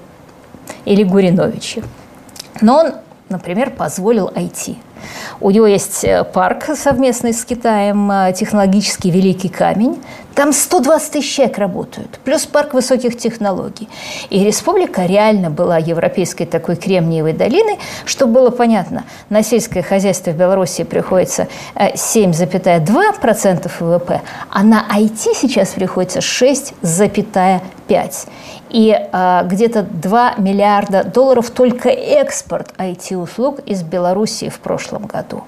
или Гуриновичи. Но он, например, позволил IT – у него есть э, парк совместный с Китаем, э, технологический Великий Камень. Там 120 тысяч человек работают, плюс парк высоких технологий. И республика реально была европейской такой кремниевой долиной, чтобы было понятно, на сельское хозяйство в Беларуси приходится 7,2% э, ВВП, а на IT сейчас приходится 6,5%. И а, где-то 2 миллиарда долларов только экспорт IT-услуг из Белоруссии в прошлом году.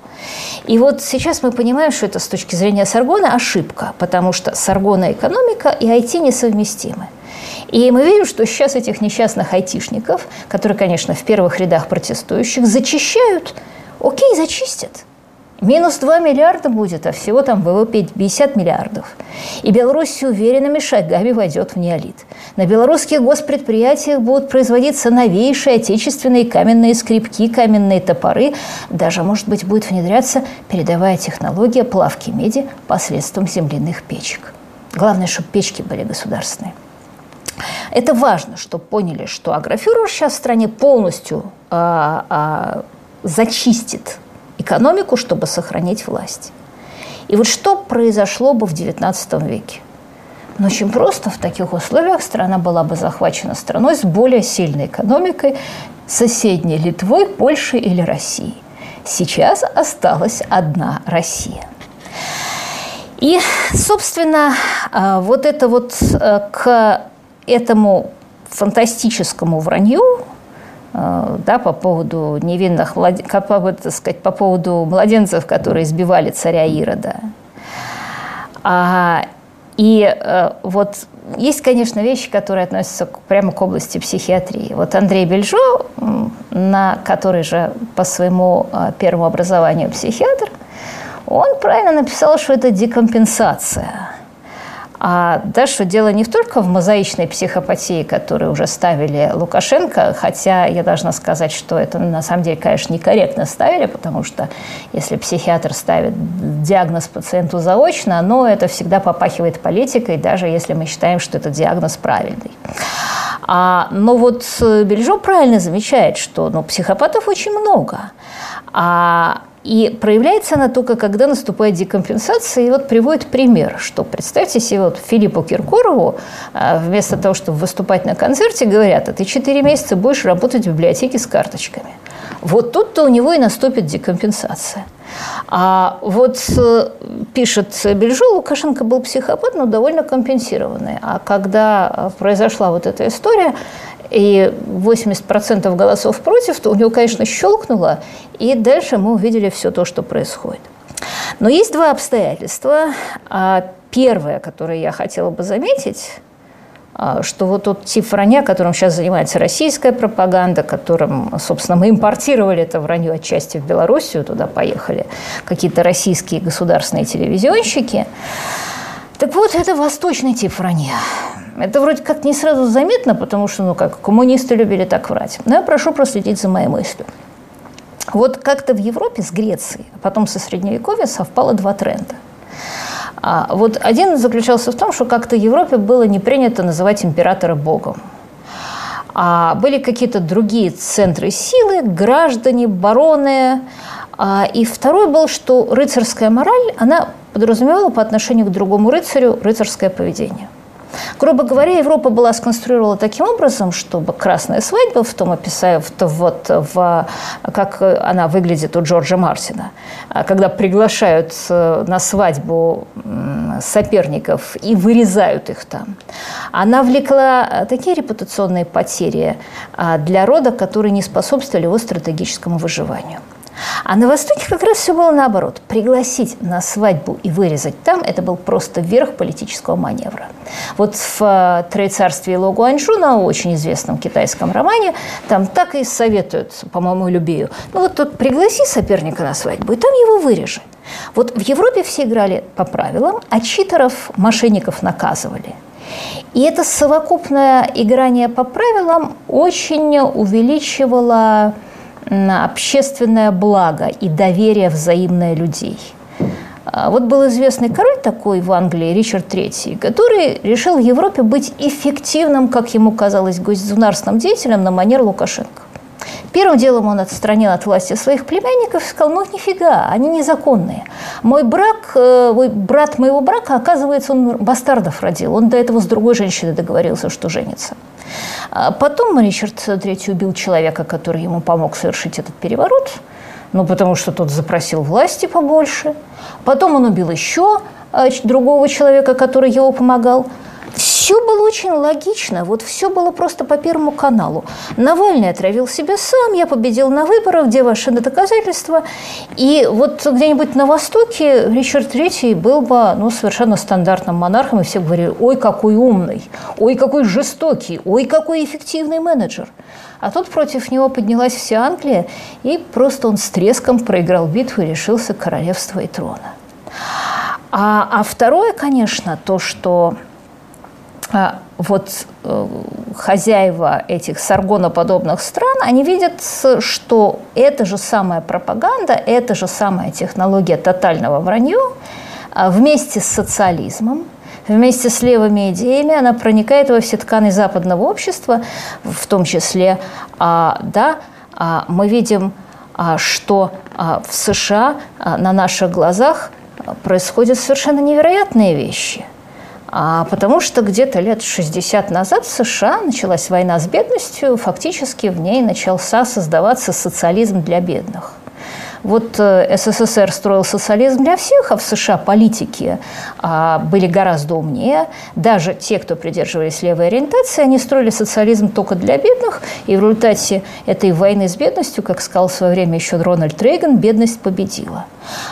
И вот сейчас мы понимаем, что это с точки зрения Саргона ошибка, потому что Саргона экономика и IT несовместимы. И мы видим, что сейчас этих несчастных айтишников, которые, конечно, в первых рядах протестующих, зачищают. Окей, зачистят. Минус 2 миллиарда будет, а всего там ВВП 50 миллиардов. И Беларусь уверенными шагами войдет в неолит. На белорусских госпредприятиях будут производиться новейшие отечественные каменные скрипки, каменные топоры. Даже, может быть, будет внедряться передовая технология плавки меди посредством земляных печек. Главное, чтобы печки были государственные. Это важно, чтобы поняли, что агрофюрер сейчас в стране полностью а, а, зачистит экономику, чтобы сохранить власть. И вот что произошло бы в XIX веке? Ну, очень просто. В таких условиях страна была бы захвачена страной с более сильной экономикой, соседней Литвой, Польшей или Россией. Сейчас осталась одна Россия. И, собственно, а, вот это вот э, к этому фантастическому вранью, да, по поводу невинных, так сказать, по поводу младенцев, которые избивали царя Ирода. А, и э, вот есть, конечно, вещи, которые относятся прямо к области психиатрии. Вот Андрей Бельжо, на который же по своему первому образованию психиатр – он правильно написал, что это декомпенсация. А дальше дело не только в мозаичной психопатии, которую уже ставили Лукашенко, хотя я должна сказать, что это на самом деле, конечно, некорректно ставили, потому что если психиатр ставит диагноз пациенту заочно, но это всегда попахивает политикой, даже если мы считаем, что этот диагноз правильный. А, но вот Бельжо правильно замечает, что ну, психопатов очень много. А и проявляется она только, когда наступает декомпенсация. И вот приводит пример, что представьте себе, вот Филиппу Киркорову а, вместо того, чтобы выступать на концерте, говорят, а ты 4 месяца будешь работать в библиотеке с карточками. Вот тут-то у него и наступит декомпенсация. А вот э, пишет Бельжо, Лукашенко был психопат, но довольно компенсированный. А когда э, произошла вот эта история, и 80% голосов против, то у него, конечно, щелкнуло, и дальше мы увидели все то, что происходит. Но есть два обстоятельства. А первое, которое я хотела бы заметить, а, что вот тот тип вранья, которым сейчас занимается российская пропаганда, которым, собственно, мы импортировали это вранье отчасти в Белоруссию, туда поехали какие-то российские государственные телевизионщики. Так вот, это восточный тип вранья. Это вроде как не сразу заметно, потому что, ну как, коммунисты любили так врать. Но я прошу проследить за моей мыслью. Вот как-то в Европе с Грецией, а потом со Средневековья совпало два тренда. А вот один заключался в том, что как-то Европе было не принято называть императора богом. А были какие-то другие центры силы, граждане, бароны. А, и второй был, что рыцарская мораль, она подразумевала по отношению к другому рыцарю рыцарское поведение. Грубо говоря, Европа была сконструирована таким образом, чтобы красная свадьба в том описании, в, вот, в, как она выглядит у Джорджа Мартина, а когда приглашают э, на свадьбу соперников и вырезают их там. Она влекла такие репутационные потери а, для рода, которые не способствовали его стратегическому выживанию. А на Востоке как раз все было наоборот. Пригласить на свадьбу и вырезать там – это был просто верх политического маневра. Вот в э, «Троецарстве Ло Гуанчжу» на очень известном китайском романе там так и советуют, по-моему, Любею. Ну вот тут пригласи соперника на свадьбу, и там его вырежи. Вот в Европе все играли по правилам, а читеров, мошенников наказывали. И это совокупное играние по правилам очень увеличивало общественное благо и доверие взаимное людей. А вот был известный король такой в Англии, Ричард III, который решил в Европе быть эффективным, как ему казалось, государственным деятелем на манер Лукашенко. Первым делом он отстранил от власти своих племянников и сказал, ну нифига, они незаконные. Мой брак, э, мой брат моего брака, оказывается, он бастардов родил. Он до этого с другой женщиной договорился, что женится. А потом Ричард III убил человека, который ему помог совершить этот переворот, ну, потому что тот запросил власти побольше. Потом он убил еще э, другого человека, который его помогал все было очень логично, вот все было просто по Первому каналу. Навальный отравил себя сам, я победил на выборах, где ваши доказательства? И вот где-нибудь на Востоке Ричард III был бы ну, совершенно стандартным монархом, и все говорили, ой, какой умный, ой, какой жестокий, ой, какой эффективный менеджер. А тут против него поднялась вся Англия, и просто он с треском проиграл битву и решился королевства и трона. А, а второе, конечно, то, что вот э, хозяева этих саргоноподобных стран, они видят, что эта же самая пропаганда, эта же самая технология тотального вранья а, вместе с социализмом, вместе с левыми идеями, она проникает во все ткани западного общества, в том числе, а, да, мы видим, что в США на наших глазах происходят совершенно невероятные вещи – а потому что где-то лет 60 назад в США началась война с бедностью, фактически в ней начался создаваться социализм для бедных. Вот э, СССР строил социализм для всех, а в США политики а, были гораздо умнее. Даже те, кто придерживались левой ориентации, они строили социализм только для бедных, и в результате этой войны с бедностью, как сказал в свое время еще Рональд Рейган, бедность победила.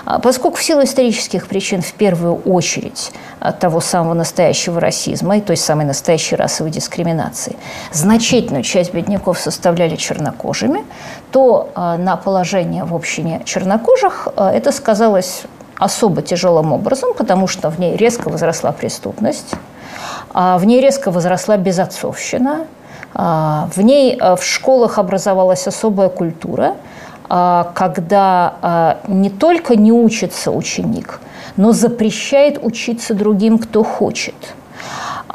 А поскольку в силу исторических причин, в первую очередь, от того самого настоящего расизма и той самой настоящей расовой дискриминации, значительную часть бедняков составляли чернокожими, то а, на положение в общине чернокожих а, это сказалось особо тяжелым образом, потому что в ней резко возросла преступность, в ней резко возросла безотцовщина, в ней в школах образовалась особая культура – а, когда а, не только не учится ученик, но запрещает учиться другим, кто хочет –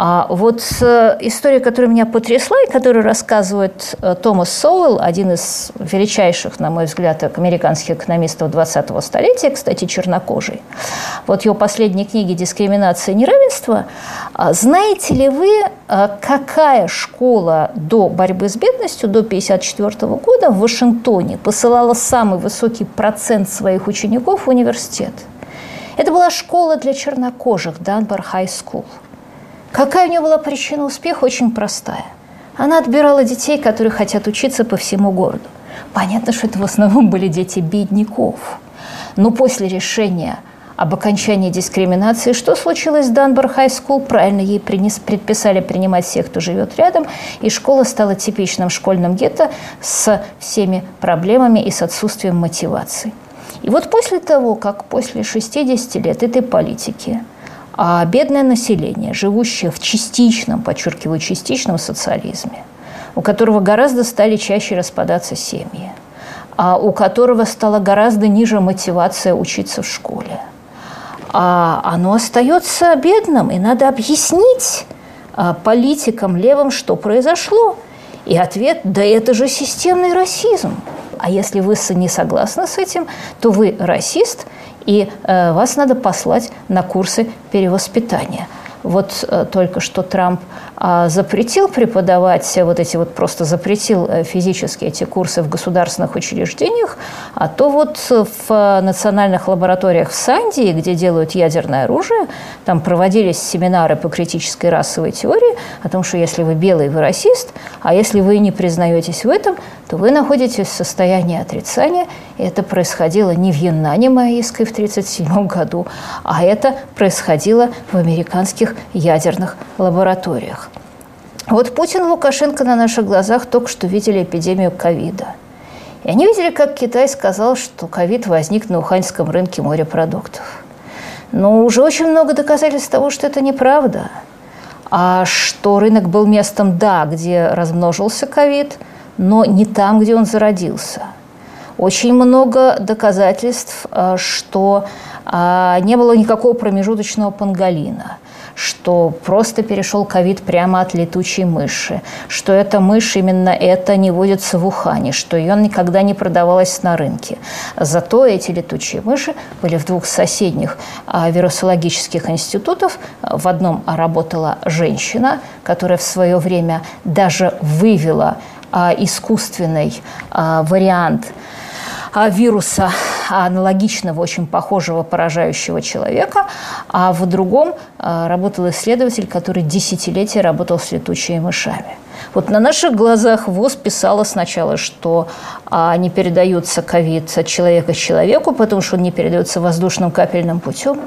а вот э, история, которая меня потрясла и которую рассказывает э, Томас Соуэлл, один из величайших, на мой взгляд, американских экономистов 20-го столетия, кстати, чернокожий. Вот его последние книги «Дискриминация и неравенство». А знаете ли вы, э, какая школа до борьбы с бедностью до 1954 года в Вашингтоне посылала самый высокий процент своих учеников в университет? Это была школа для чернокожих, Dunbar High School – Какая у нее была причина успеха? Очень простая. Она отбирала детей, которые хотят учиться по всему городу. Понятно, что это в основном были дети бедняков. Но после решения об окончании дискриминации, что случилось в Dunbar High School? Правильно, ей принес, предписали принимать всех, кто живет рядом, и школа стала типичным школьным гетто с всеми проблемами и с отсутствием мотивации. И вот после того, как после 60 лет этой политики – а бедное население, живущее в частичном, подчеркиваю, частичном социализме, у которого гораздо стали чаще распадаться семьи, а у которого стала гораздо ниже мотивация учиться в школе, а оно остается бедным, и надо объяснить а, политикам левым, что произошло. И ответ – да это же системный расизм. А если вы не согласны с этим, то вы расист – и э, вас надо послать на курсы перевоспитания. Вот э, только что Трамп э, запретил преподавать вот эти вот, просто запретил э, физически эти курсы в государственных учреждениях, а то вот в национальных лабораториях в Сандии, где делают ядерное оружие, там проводились семинары по критической расовой теории о том, что если вы белый, вы расист, а если вы не признаетесь в этом, то вы находитесь в состоянии отрицания. И это происходило не в Яннане Маисской в 1937 году, а это происходило в американских ядерных лабораториях. Вот Путин и Лукашенко на наших глазах только что видели эпидемию ковида. И они видели, как Китай сказал, что ковид возник на уханьском рынке морепродуктов. Но уже очень много доказательств того, что это неправда. А что рынок был местом, да, где размножился ковид – но не там, где он зародился. Очень много доказательств, э, что э, не было никакого промежуточного панголина – что просто перешел ковид прямо от летучей мыши, что эта мышь именно это не водится в Ухане, что ее никогда не продавалась на рынке. Зато эти летучие мыши были в двух соседних а, вирусологических институтах. В одном работала женщина, которая в свое время даже вывела искусственный а, вариант а, вируса аналогичного, очень похожего поражающего человека, а в другом работал исследователь, который десятилетия работал с летучими мышами. Вот на наших глазах ВОЗ писала сначала, что а, не передается ковид от человека к человеку, потому что он не передается воздушным капельным путем.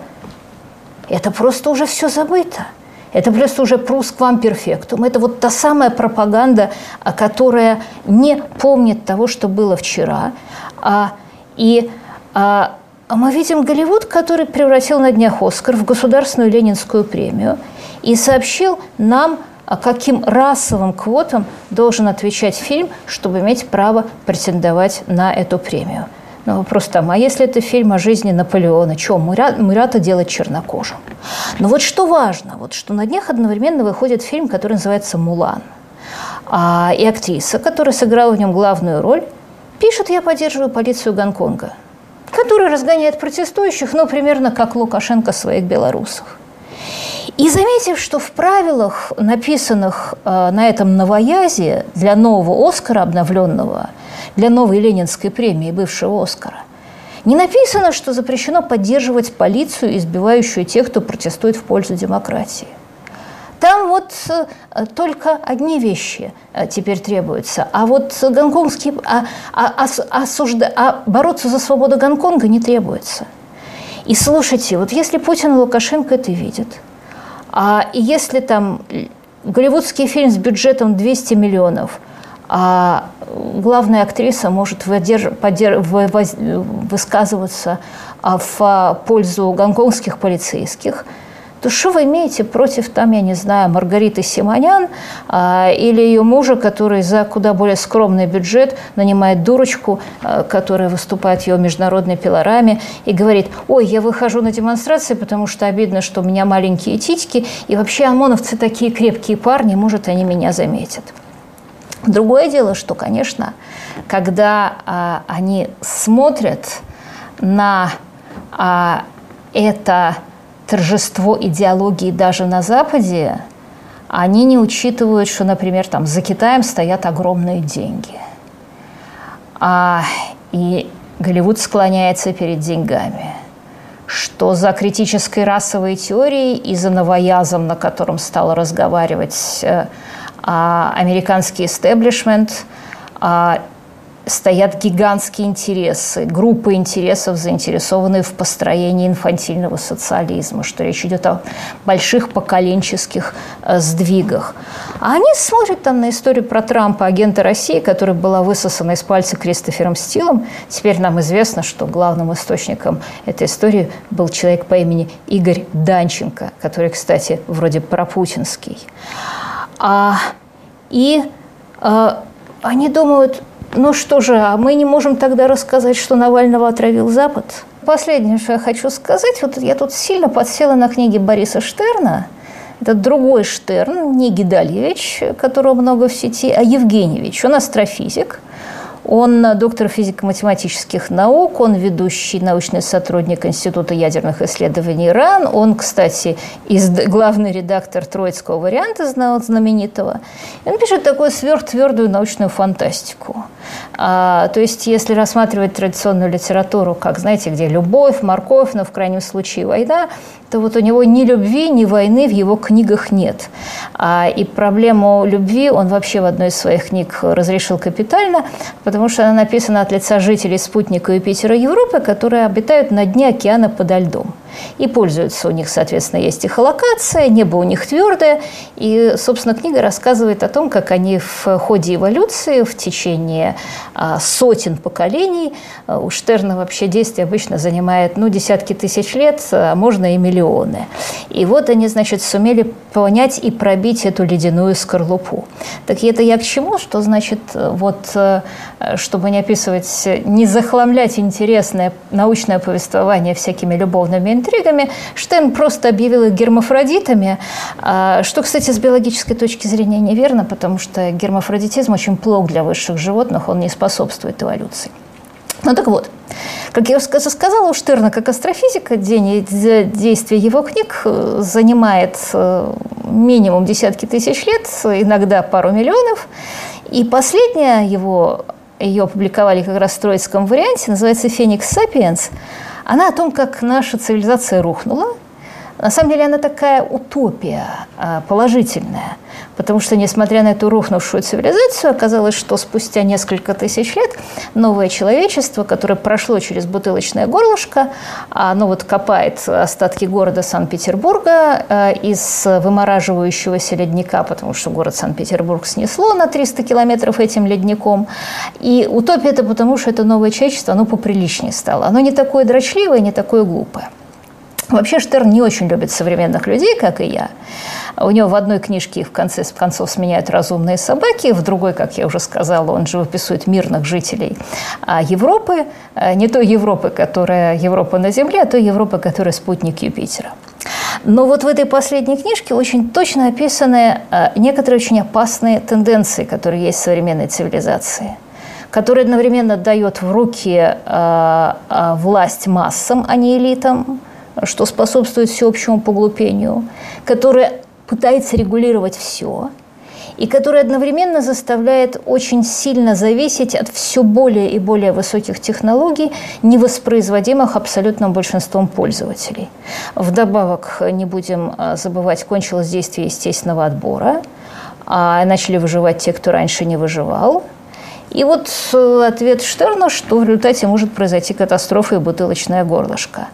Это просто уже все забыто. Это просто уже прус квам перфектум. Это вот та самая пропаганда, которая не помнит того, что было вчера. А, и а, мы видим Голливуд, который превратил на днях Оскар в государственную ленинскую премию и сообщил нам, каким расовым квотам должен отвечать фильм, чтобы иметь право претендовать на эту премию. Но вопрос там, а если это фильм о жизни Наполеона, что, Мурата делать чернокожим? Но вот что важно, вот что на днях одновременно выходит фильм, который называется «Мулан». А, и актриса, которая сыграла в нем главную роль, пишет «Я поддерживаю полицию Гонконга», которая разгоняет протестующих, ну, примерно как Лукашенко своих белорусов. И заметив, что в правилах, написанных э, на этом новоязе для нового Оскара обновленного – для новой Ленинской премии бывшего Оскара. Не написано, что запрещено поддерживать полицию, избивающую тех, кто протестует в пользу демократии. Там вот э, только одни вещи э, теперь требуются. А вот гонконгский... А, а, а, осужда, а бороться за свободу Гонконга не требуется. И слушайте, вот если Путин и Лукашенко это видят, а если там голливудский фильм с бюджетом 200 миллионов, а главная актриса может выдерж... подер... высказываться а, в пользу гонконгских полицейских – то что вы имеете против, там, я не знаю, Маргариты Симонян а, или ее мужа, который за куда более скромный бюджет нанимает дурочку, а, которая выступает в ее международной пилораме и говорит, ой, я выхожу на демонстрации, потому что обидно, что у меня маленькие титьки, и вообще ОМОНовцы такие крепкие парни, может, они меня заметят. Другое дело, что, конечно, когда а, они смотрят на а, это торжество идеологии даже на Западе, они не учитывают, что, например, там за Китаем стоят огромные деньги. А, и Голливуд склоняется перед деньгами. Что за критической расовой теорией и за новоязом, на котором стал разговаривать э, а, американский истеблишмент, а, стоят гигантские интересы, группы интересов, заинтересованные в построении инфантильного социализма, что речь идет о больших поколенческих э, сдвигах. А они смотрят там на историю про Трампа, агента России, которая была высосана из пальца Кристофером Стилом. Теперь нам известно, что главным источником этой истории был человек по имени Игорь Данченко, который, кстати, вроде пропутинский. А, и а, они думают, ну что же, а мы не можем тогда рассказать, что Навального отравил Запад? Последнее, что я хочу сказать, вот я тут сильно подсела на книги Бориса Штерна. Это другой Штерн, не Гидальевич, которого много в сети, а Евгеньевич. Он астрофизик – он доктор физико-математических наук, он ведущий научный сотрудник Института ядерных исследований РАН. Он, кстати, из, главный редактор троицкого варианта знаменитого. Он пишет такую сверхтвердую научную фантастику. А, то есть, если рассматривать традиционную литературу, как, знаете, где любовь, морковь, но в крайнем случае война, то вот у него ни любви, ни войны в его книгах нет. А, и проблему любви он вообще в одной из своих книг разрешил капитально, потому что она написана от лица жителей спутника Юпитера Европы, которые обитают на дне океана подо льдом и пользуются. У них, соответственно, есть эхолокация, небо у них твердое. И, собственно, книга рассказывает о том, как они в ходе эволюции в течение а, сотен поколений, а, у Штерна вообще действие обычно занимает ну, десятки тысяч лет, а можно и миллионы. И вот они, значит, сумели понять и пробить эту ледяную скорлупу. Так это я к чему? Что значит, вот, э, чтобы не описывать, не захламлять интересное научное повествование всякими любовными интригами, Штерн просто объявил их гермафродитами, а, что, кстати, с биологической точки зрения неверно, потому что гермафродитизм очень плох для высших животных, он не способствует эволюции. Ну так вот, как я уже сказала, у Штерна как астрофизика действие его книг э, занимает э, минимум десятки тысяч лет, иногда пару миллионов. И последняя его, ее опубликовали как раз в троицком варианте, называется «Феникс Сапиенс», она о том, как наша цивилизация рухнула. На самом деле она такая утопия а, положительная, потому что, несмотря на эту рухнувшую цивилизацию, оказалось, что спустя несколько тысяч лет новое человечество, которое прошло через бутылочное горлышко, оно вот копает остатки города Санкт-Петербурга а, из вымораживающегося ледника, потому что город Санкт-Петербург снесло на 300 километров этим ледником. И утопия это потому, что это новое человечество, оно поприличнее стало. Оно не такое дрочливое, не такое глупое. Вообще Штерн не очень любит современных людей, как и я. У него в одной книжке их в конце концов сменяют разумные собаки, в другой, как я уже сказала, он живописует мирных жителей а Европы, а не той Европы, которая Европа на Земле, а той Европы, которая спутник Юпитера. Но вот в этой последней книжке очень точно описаны а, некоторые очень опасные тенденции, которые есть в современной цивилизации который одновременно дает в руки власть массам, а не элитам, что способствует всеобщему поглупению, которая пытается регулировать все. и который одновременно заставляет очень сильно зависеть от все более и более высоких технологий, невоспроизводимых абсолютным большинством пользователей. Вдобавок, не будем а, забывать, кончилось действие естественного отбора, а начали выживать те, кто раньше не выживал – и вот э, ответ Штерна, что в результате может произойти катастрофа и бутылочное горлышко.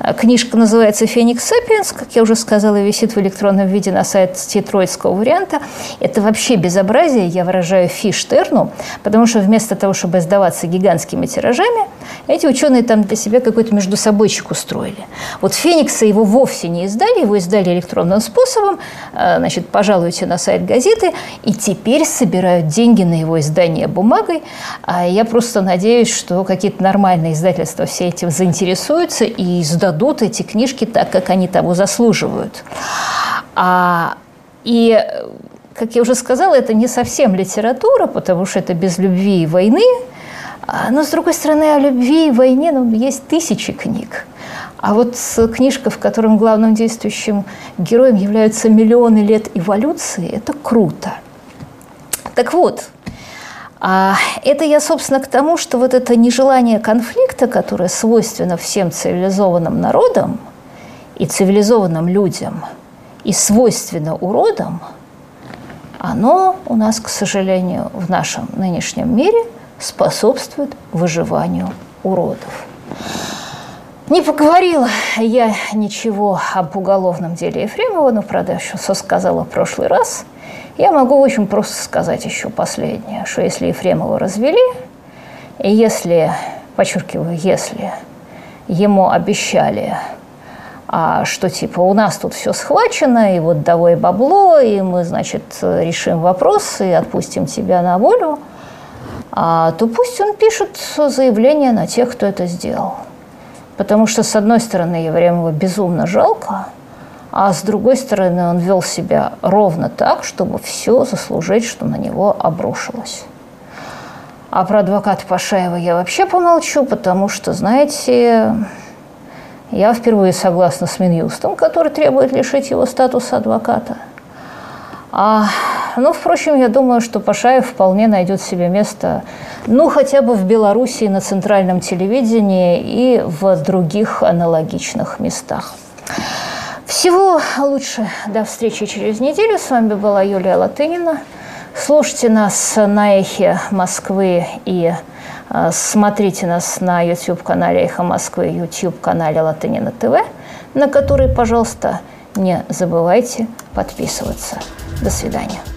Э, книжка называется «Феникс Сапиенс», как я уже сказала, висит в электронном виде на сайте троицкого варианта. Это вообще безобразие, я выражаю фи Штерну, потому что вместо того, чтобы сдаваться гигантскими тиражами, эти ученые там для себя какой-то между собойчик устроили. Вот «Феникса» его вовсе не издали, его издали электронным способом, э, значит, пожалуйте на сайт газеты, и теперь собирают деньги на его издание бумаг, бумагой. А я просто надеюсь, что какие-то нормальные издательства все этим заинтересуются и издадут эти книжки так, как они того заслуживают. А, и как я уже сказала, это не совсем литература, потому что это без любви и войны. А, но, с другой стороны, о любви и войне ну, есть тысячи книг. А вот книжка, в котором главным действующим героем являются миллионы лет эволюции, это круто. Так вот, а это я, собственно, к тому, что вот это нежелание конфликта, которое свойственно всем цивилизованным народам и цивилизованным людям, и свойственно уродам, оно у нас, к сожалению, в нашем нынешнем мире способствует выживанию уродов. Не поговорила я ничего об уголовном деле Ефремова, но, правда, еще все сказала в прошлый раз – я могу очень просто сказать еще последнее, что если Ефремова развели, и если, подчеркиваю, если ему обещали, а, что типа у нас тут все схвачено, и вот давай бабло, и мы, значит, решим вопрос и отпустим тебя на волю, а, то пусть он пишет заявление на тех, кто это сделал. Потому что, с одной стороны, Ефремова безумно жалко – а с другой стороны он вел себя ровно так, чтобы все заслужить, что на него обрушилось. А про адвоката Пашаева я вообще помолчу, потому что, знаете, я впервые согласна с Минюстом, который требует лишить его статуса адвоката. А, ну, впрочем, я думаю, что Пашаев вполне найдет себе место, ну, хотя бы в Белоруссии на центральном телевидении и в других аналогичных местах. Всего лучше. До встречи через неделю. С вами была Юлия Латынина. Слушайте нас на Эхе Москвы и э, смотрите нас на YouTube-канале Эхо Москвы, YouTube-канале Латынина ТВ, на который, пожалуйста, не забывайте подписываться. До свидания.